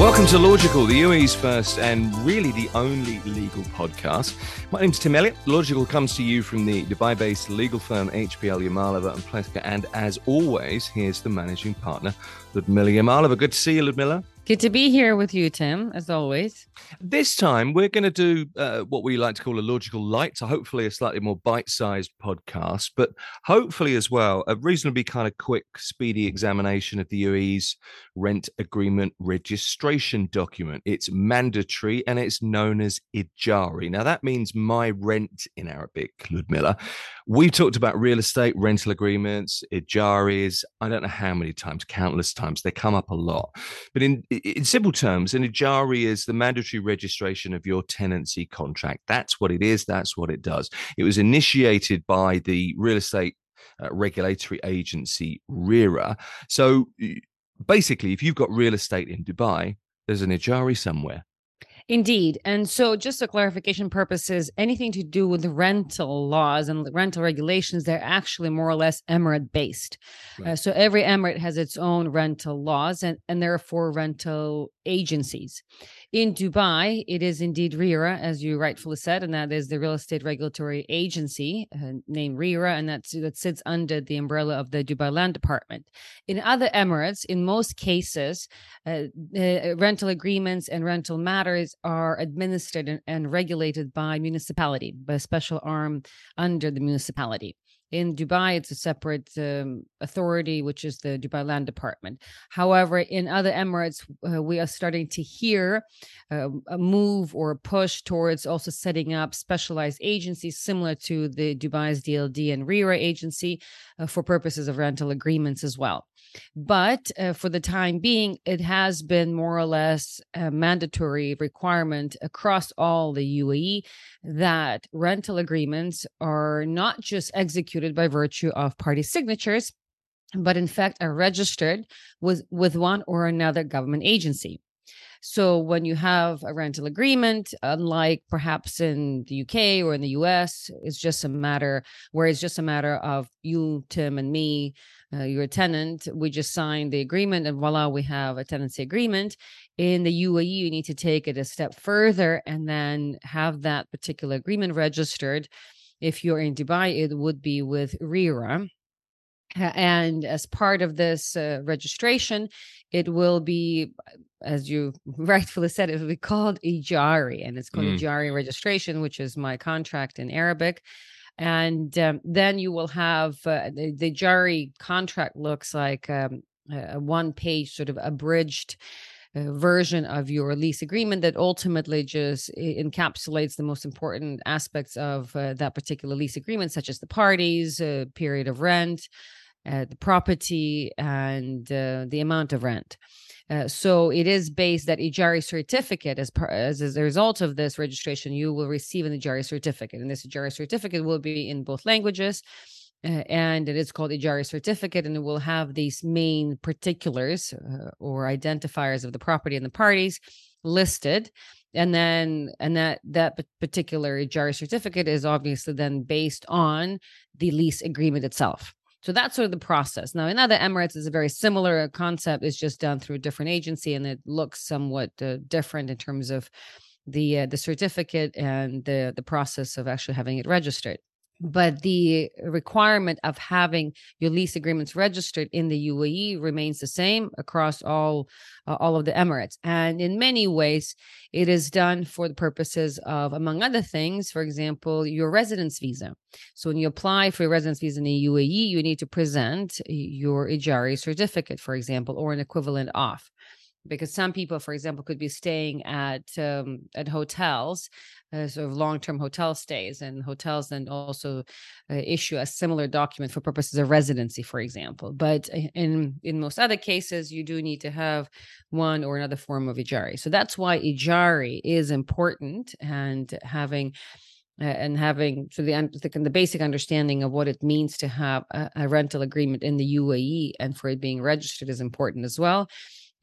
Welcome to Logical, the UAE's first and really the only legal podcast. My name's Tim Elliott. Logical comes to you from the Dubai based legal firm HBL Yamalova and Plewka. And as always, here's the managing partner, Ludmila Yamalova. Good to see you, Ludmila. Good to be here with you, Tim, as always. This time, we're going to do uh, what we like to call a logical light, so hopefully a slightly more bite sized podcast, but hopefully as well a reasonably kind of quick, speedy examination of the UAE's rent agreement registration document. It's mandatory and it's known as Ijari. Now, that means my rent in Arabic, Ludmila. We've talked about real estate rental agreements, Ijaris, I don't know how many times, countless times. They come up a lot. But in in simple terms, an ijari is the mandatory registration of your tenancy contract. That's what it is. That's what it does. It was initiated by the real estate uh, regulatory agency RERA. So basically, if you've got real estate in Dubai, there's an ijari somewhere. Indeed. And so, just for clarification purposes, anything to do with rental laws and rental regulations, they're actually more or less emirate based. Right. Uh, so, every emirate has its own rental laws and, and therefore rental agencies. In Dubai, it is indeed RERA, as you rightfully said, and that is the real estate regulatory agency uh, named RERA, and that's, that sits under the umbrella of the Dubai Land Department. In other emirates, in most cases, uh, uh, rental agreements and rental matters are administered and, and regulated by municipality, by a special arm under the municipality. In Dubai, it's a separate um, authority, which is the Dubai Land Department. However, in other emirates, uh, we are starting to hear uh, a move or a push towards also setting up specialized agencies similar to the Dubai's DLD and RERA agency uh, for purposes of rental agreements as well. But uh, for the time being, it has been more or less a mandatory requirement across all the UAE that rental agreements are not just executed by virtue of party signatures, but in fact are registered with, with one or another government agency. So when you have a rental agreement, unlike perhaps in the UK or in the US, it's just a matter where it's just a matter of you, Tim, and me, uh, your tenant. We just signed the agreement, and voila, we have a tenancy agreement. In the UAE, you need to take it a step further and then have that particular agreement registered. If you're in Dubai, it would be with RERA and as part of this uh, registration it will be as you rightfully said it will be called ijari and it's called mm. ijari registration which is my contract in arabic and um, then you will have uh, the, the ijari contract looks like um, a one page sort of abridged uh, version of your lease agreement that ultimately just encapsulates the most important aspects of uh, that particular lease agreement, such as the parties, uh, period of rent, uh, the property and uh, the amount of rent. Uh, so it is based that Ijari certificate as, par- as, as a result of this registration, you will receive an Ijari certificate. And this Ijari certificate will be in both languages. Uh, and it is called Ijari certificate, and it will have these main particulars uh, or identifiers of the property and the parties listed and then and that that particular Ijari certificate is obviously then based on the lease agreement itself so that's sort of the process. Now, in other Emirates, it's a very similar concept. It's just done through a different agency, and it looks somewhat uh, different in terms of the uh, the certificate and the the process of actually having it registered but the requirement of having your lease agreements registered in the UAE remains the same across all uh, all of the Emirates. And in many ways it is done for the purposes of among other things for example your residence visa. So when you apply for a residence visa in the UAE you need to present your Ijari certificate for example or an equivalent of because some people for example could be staying at um, at hotels uh, sort of long-term hotel stays and hotels then also uh, issue a similar document for purposes of residency for example. But in in most other cases you do need to have one or another form of ijari. So that's why ijari is important and having uh, and having so the, the, the basic understanding of what it means to have a, a rental agreement in the UAE and for it being registered is important as well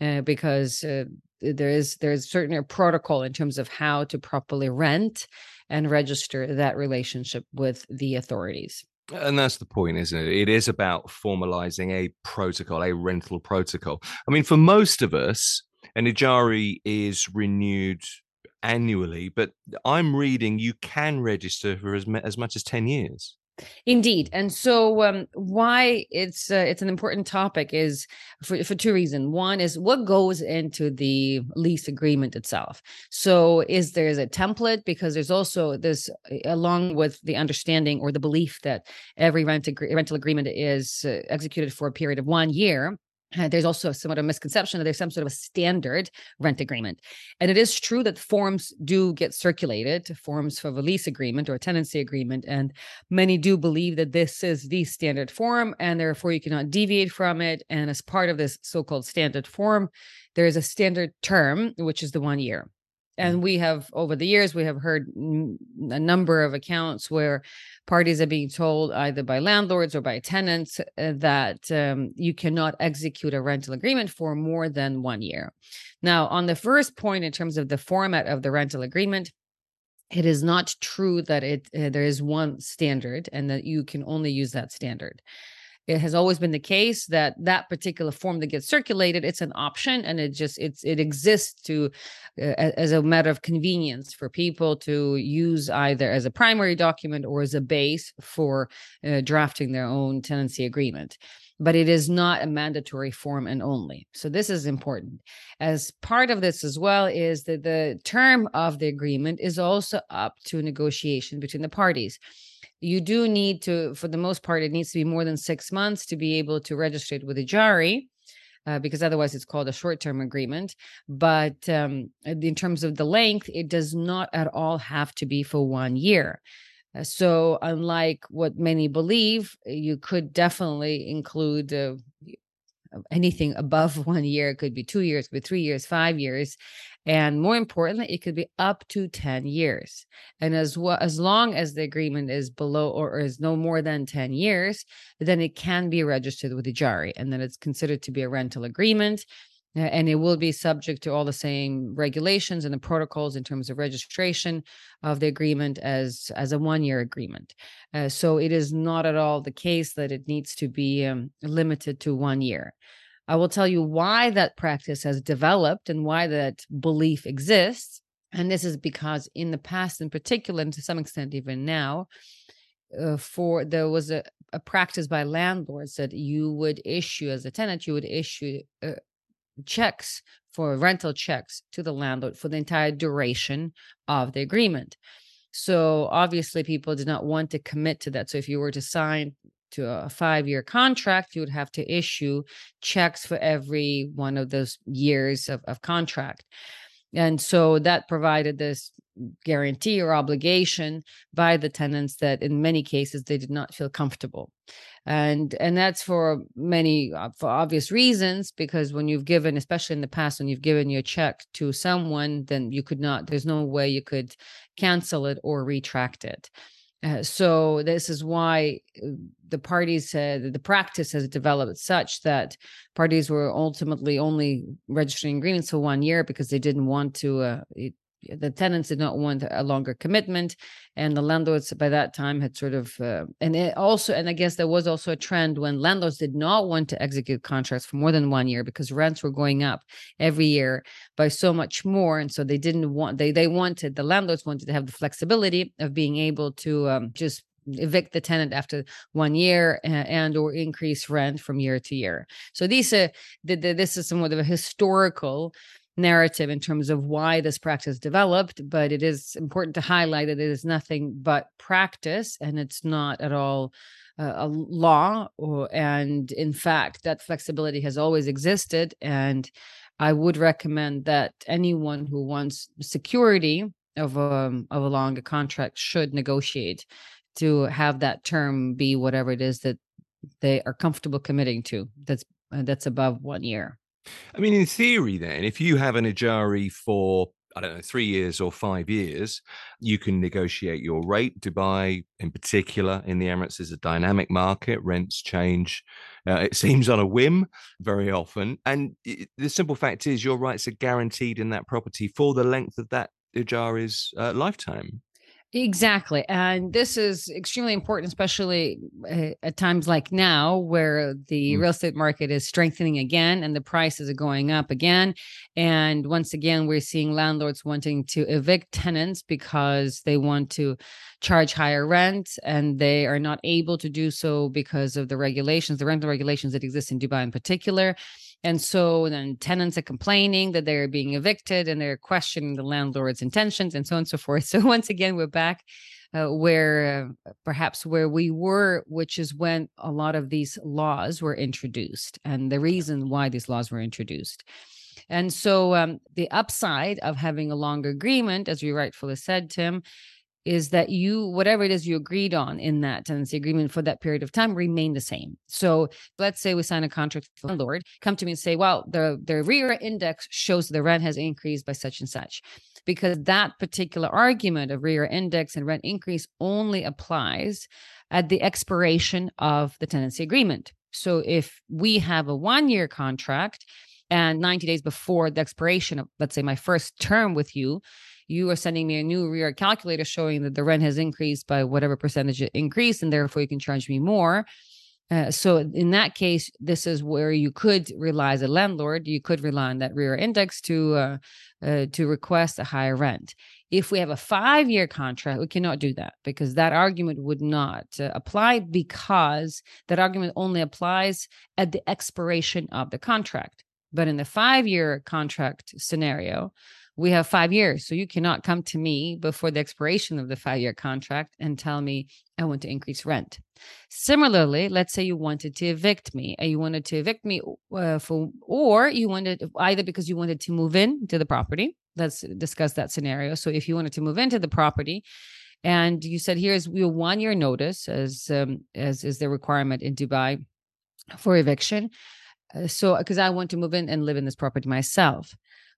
uh, because uh, there is there's certainly a protocol in terms of how to properly rent and register that relationship with the authorities. And that's the point, isn't it? It is about formalizing a protocol, a rental protocol. I mean, for most of us, An Ijari is renewed annually, but I'm reading you can register for as, as much as 10 years. Indeed, and so um, why it's uh, it's an important topic is for for two reasons. One is what goes into the lease agreement itself. So is there's a template because there's also this along with the understanding or the belief that every rent ag- rental agreement is uh, executed for a period of one year uh, there's also somewhat of a misconception that there's some sort of a standard rent agreement. And it is true that forms do get circulated, forms for a lease agreement or a tenancy agreement. And many do believe that this is the standard form, and therefore you cannot deviate from it. And as part of this so called standard form, there is a standard term, which is the one year and we have over the years we have heard a number of accounts where parties are being told either by landlords or by tenants uh, that um, you cannot execute a rental agreement for more than one year. Now on the first point in terms of the format of the rental agreement it is not true that it uh, there is one standard and that you can only use that standard it has always been the case that that particular form that gets circulated it's an option and it just it's it exists to uh, as a matter of convenience for people to use either as a primary document or as a base for uh, drafting their own tenancy agreement. But it is not a mandatory form and only. So this is important. As part of this as well is that the term of the agreement is also up to negotiation between the parties you do need to, for the most part, it needs to be more than six months to be able to register it with Ijari. Uh, because otherwise it's called a short-term agreement. But um, in terms of the length, it does not at all have to be for one year. Uh, so, unlike what many believe, you could definitely include uh, anything above one year. It could be two years, but three years, five years, and more importantly, it could be up to ten years. And as well, as long as the agreement is below or, is no more than ten years, then it can be registered with Ijari, and then it's considered to be a rental agreement and it will be subject to all the same regulations and the protocols in terms of registration of the agreement as as a one year agreement uh, so it is not at all the case that it needs to be um, limited to one year i will tell you why that practice has developed and why that belief exists and this is because in the past in particular and to some extent even now uh, for there was a, a practice by landlords that you would issue as a tenant you would issue uh, checks for rental checks to the landlord for the entire duration of the agreement. So obviously, people did not want to commit to that. So if you were to sign to a five year contract, you would have to issue checks for every one of those years of, of contract. And so that provided this guarantee or obligation by the tenants that in many cases they did not feel comfortable and and that's for many uh, for obvious reasons because when you've given especially in the past when you've given your check to someone then you could not there's no way you could cancel it or retract it uh, so this is why uh, the parties said the practice has developed such that parties were ultimately only registering agreements for one year because they didn't want to uh, the tenants did not want a longer commitment and the landlords by that time had sort of uh, and it also and i guess there was also a trend when landlords did not want to execute contracts for more than one year because rents were going up every year by so much more and so they didn't want they they wanted the landlords wanted to have the flexibility of being able to um, just evict the tenant after one year and, and, or increase rent from year to year. So these uh, the, the, this is somewhat of a historical narrative in terms of why this practice developed, but it is important to highlight that it is nothing but practice and it's not at all uh, a law. Or, and in fact, that flexibility has always existed. And I would recommend that anyone who wants security of a, um, of a longer contract should negotiate to have that term be whatever it is that they are comfortable committing to that's uh, that's above one year I mean, in theory, then, if you have an Ijari for I don't know, three years or five years, you can negotiate your rate. Dubai, in particular, in the Emirates, is a dynamic market. Rents change, uh, it seems, on a whim very often. And it, the simple fact is, your rights are guaranteed in that property for the length of that Ijari's uh, lifetime. Exactly. And this is extremely important, especially uh, at times like now, where the mm. real estate market is strengthening again and the prices are going up again. And once again, we're seeing landlords wanting to evict tenants because they want to charge higher rent and they are not able to do so because of the regulations, the rental regulations that exist in Dubai in particular. And so then tenants are complaining that they're being evicted and they're questioning the landlord's intentions and so on and so forth. So once again, we're back uh, where uh, perhaps where we were, which is when a lot of these laws were introduced and the reason why these laws were introduced. And so um, the upside of having a longer agreement, as you rightfully said, Tim, is that you whatever it is you agreed on in that tenancy agreement for that period of time remain the same. So let's say we sign a contract with the landlord come to me and say well the the RERA index shows the rent has increased by such and such. Because that particular argument of RERA index and rent increase only applies at the expiration of the tenancy agreement. So if we have a one year contract and 90 days before the expiration of let's say my first term with you you are sending me a new RERA calculator showing that the rent has increased by whatever percentage it increased, and therefore you can charge me more. Uh, so in that case, this is where you could rely as a landlord. You could rely on that RERA index to uh, uh, to request a higher rent. If we have a five year contract, we cannot do that because that argument would not uh, apply because that argument only applies at the expiration of the contract. But in the five year contract scenario, we have five years. So you cannot come to me before the expiration of the five year contract and tell me I want to increase rent. Similarly, let's say you wanted to evict me and you wanted to evict me uh, for, or you wanted either because you wanted to move in to the property. Let's discuss that scenario. So if you wanted to move into the property, and you said here's your one year notice as um, as is the requirement in Dubai for eviction. Uh, so because I want to move in and live in this property myself.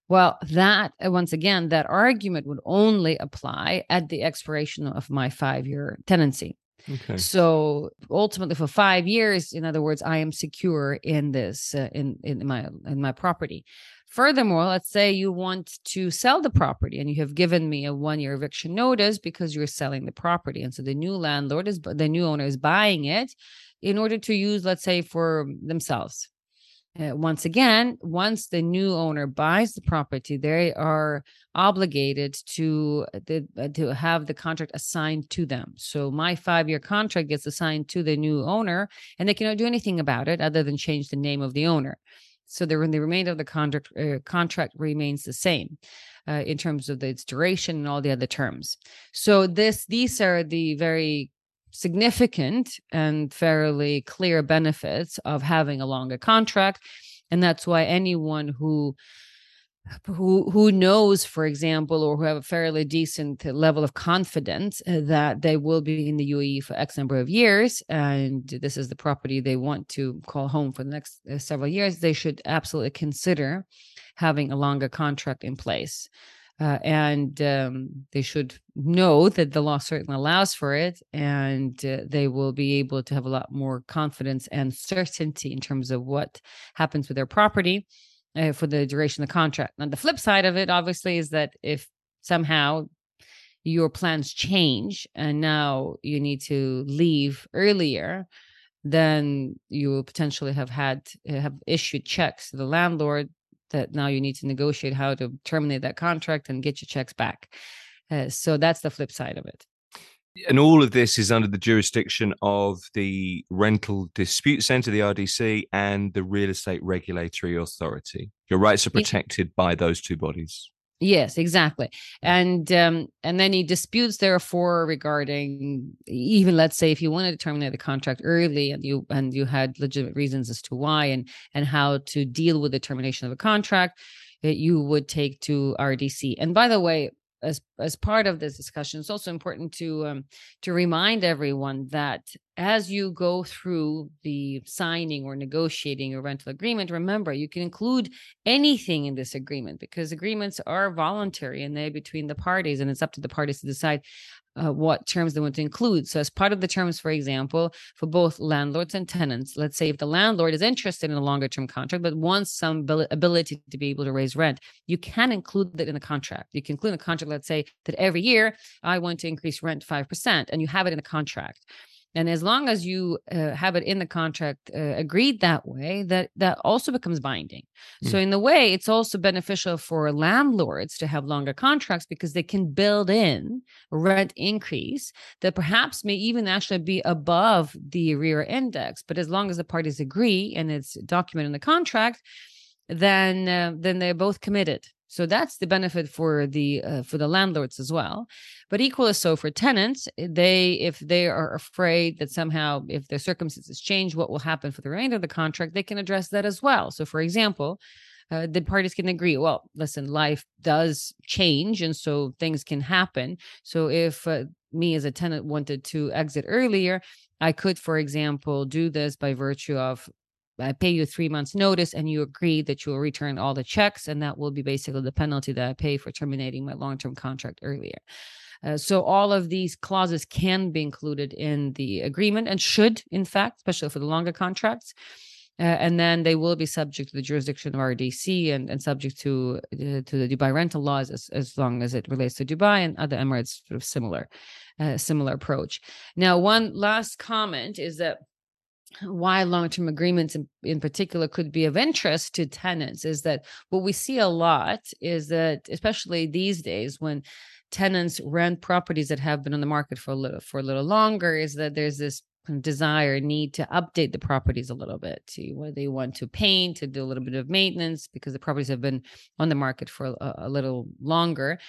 Well, that uh, once again, that argument would only apply at the expiration of my five year tenancy. Okay. So ultimately, for five years, in other words, I am secure in this uh, in in my in my property. Furthermore, let's say you want to sell the property and you have given me a one year eviction notice because you're selling the property, and so the new landlord is the new owner is buying it in order to use, let's say, for themselves uh, once again, once the new owner buys the property, they are obligated to uh, the, uh, to have the contract assigned to them. So my five year contract gets assigned to the new owner, and they cannot do anything about it other than change the name of the owner. So the, the remainder of the contract uh, contract remains the same uh, in terms of its duration and all the other terms. So this these are the very significant and fairly clear benefits of having a longer contract and that's why anyone who who who knows for example or who have a fairly decent level of confidence uh, that they will be in the UAE for x number of years and this is the property they want to call home for the next uh, several years they should absolutely consider having a longer contract in place uh, and um, they should know that the law certainly allows for it, and uh, they will be able to have a lot more confidence and certainty in terms of what happens with their property uh, for the duration of the contract. Now, the flip side of it, obviously, is that if somehow your plans change and now you need to leave earlier, then you will potentially have had have issued checks to the landlord that now you need to negotiate how to terminate that contract and get your checks back. Uh, so that's the flip side of it. And all of this is under the jurisdiction of the Rental Dispute Center, the RDC, and the Real Estate Regulatory Authority. Your rights are protected by those two bodies. Yes, exactly. And um, and then he disputes therefore regarding even let's say if you wanted to terminate the contract early and you and you had legitimate reasons as to why and and how to deal with the termination of a contract, that you would take to RDC. And by the way, as as part of this discussion it's also important to um, to remind everyone that as you go through the signing or negotiating a rental agreement remember you can include anything in this agreement because agreements are voluntary and they're between the parties and it's up to the parties to decide uh, what terms they want to include. So, as part of the terms, for example, for both landlords and tenants, let's say if the landlord is interested in a longer term contract but wants some ability to be able to raise rent, you can include that in the contract. You can include in the contract, let's say that every year I want to increase rent 5%, and you have it in the contract and as long as you uh, have it in the contract uh, agreed that way that that also becomes binding. Mm. so in the way it's also beneficial for landlords to have longer contracts because they can build in rent increase that perhaps may even actually be above the RERA index. But as long as the parties agree and it's documented in the contract then uh, then they're both committed so that's the benefit for the uh, for the landlords as well. But equally so for tenants, eh, they if they are afraid that somehow if their circumstances change, what will happen for the remainder of the contract, they can address that as well. So for example, uh, the parties can agree well listen life does change and so things can happen so if uh, me as a tenant wanted to exit earlier i could for example do this by virtue of I pay you three months notice and you agree that you will return all the checks and that will be basically the penalty that I pay for terminating my long-term contract earlier. Uh, so all of these clauses can be included in the agreement and should, in fact, especially for the longer contracts. Uh, and then they will be subject to the jurisdiction of RDC and, and subject to uh, to the Dubai rental laws as, as long as it relates to Dubai and other Emirates, sort of similar, uh, similar approach. Now, one last comment is that why long-term agreements in, in, particular could be of interest to tenants is that what we see a lot is that especially these days when tenants rent properties that have been on the market for a little for a little longer is that there's this desire need to update the properties a little bit to where they want to paint to do a little bit of maintenance because the properties have been on the market for a, a little longer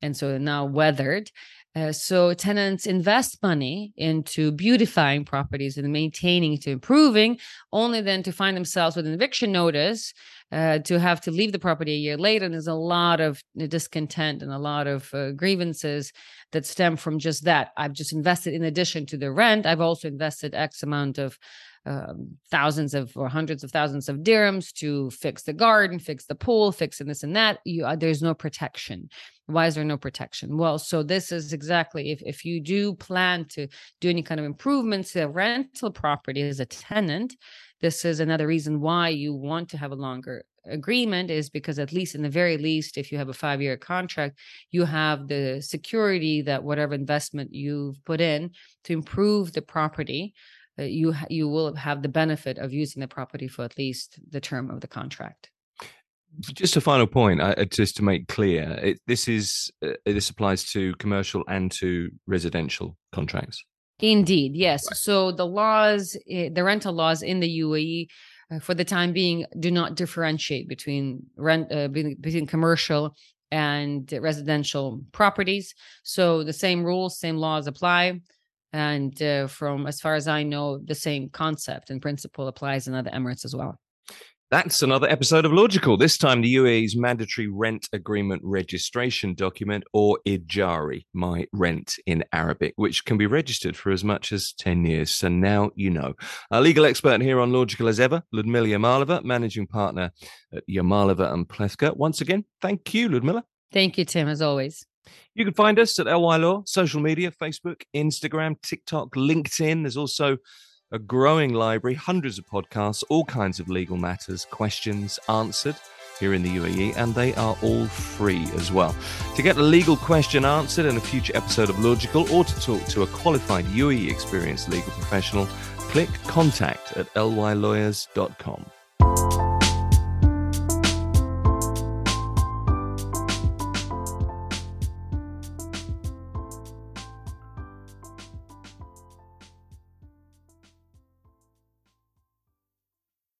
and so now weathered uh, so tenants invest money into beautifying properties and maintaining to improving, only then to find themselves with an eviction notice uh, to have to leave the property a year later. And there's a lot of discontent and a lot of uh, grievances that stem from just that. I've just invested in addition to the rent. I've also invested X amount of um, thousands of or hundreds of thousands of dirhams to fix the garden, fix the pool, fix this and that. You, uh, there's no protection. Why is there no protection? Well, so this is exactly if if you do plan to do any kind of improvements to a rental property as a tenant, this is another reason why you want to have a longer agreement is because at least in the very least if you have a 5 year contract you have the security that whatever investment you've put in to improve the property you you will have the benefit of using the property for at least the term of the contract. Just a final point, uh, just to make clear, it, this is uh, this applies to commercial and to residential contracts. Indeed, yes. Right. So the laws, eh, the rental laws in the UAE, uh, for the time being, do not differentiate between rent uh, between commercial and residential properties. So the same rules, same laws apply. And uh, from as far as I know, the same concept and principle applies in other Emirates as well. That's another episode of Logical. This time, the UAE's mandatory rent agreement registration document, or Ijari, my rent in Arabic, which can be registered for as much as 10 years. So now you know. Our legal expert here on Logical as ever, Ludmila Yamalova, managing partner at Yamalova and Plewka. Once again, thank you, Ludmila. Thank you, Tim, as always. You can find us at LY Law, social media, Facebook, Instagram, TikTok, LinkedIn. There's also a growing library, hundreds of podcasts, all kinds of legal matters, questions answered here in the UAE, and they are all free as well. To get a legal question answered in a future episode of Logical or to talk to a qualified UAE experienced legal professional, click contact at lylawyers.com.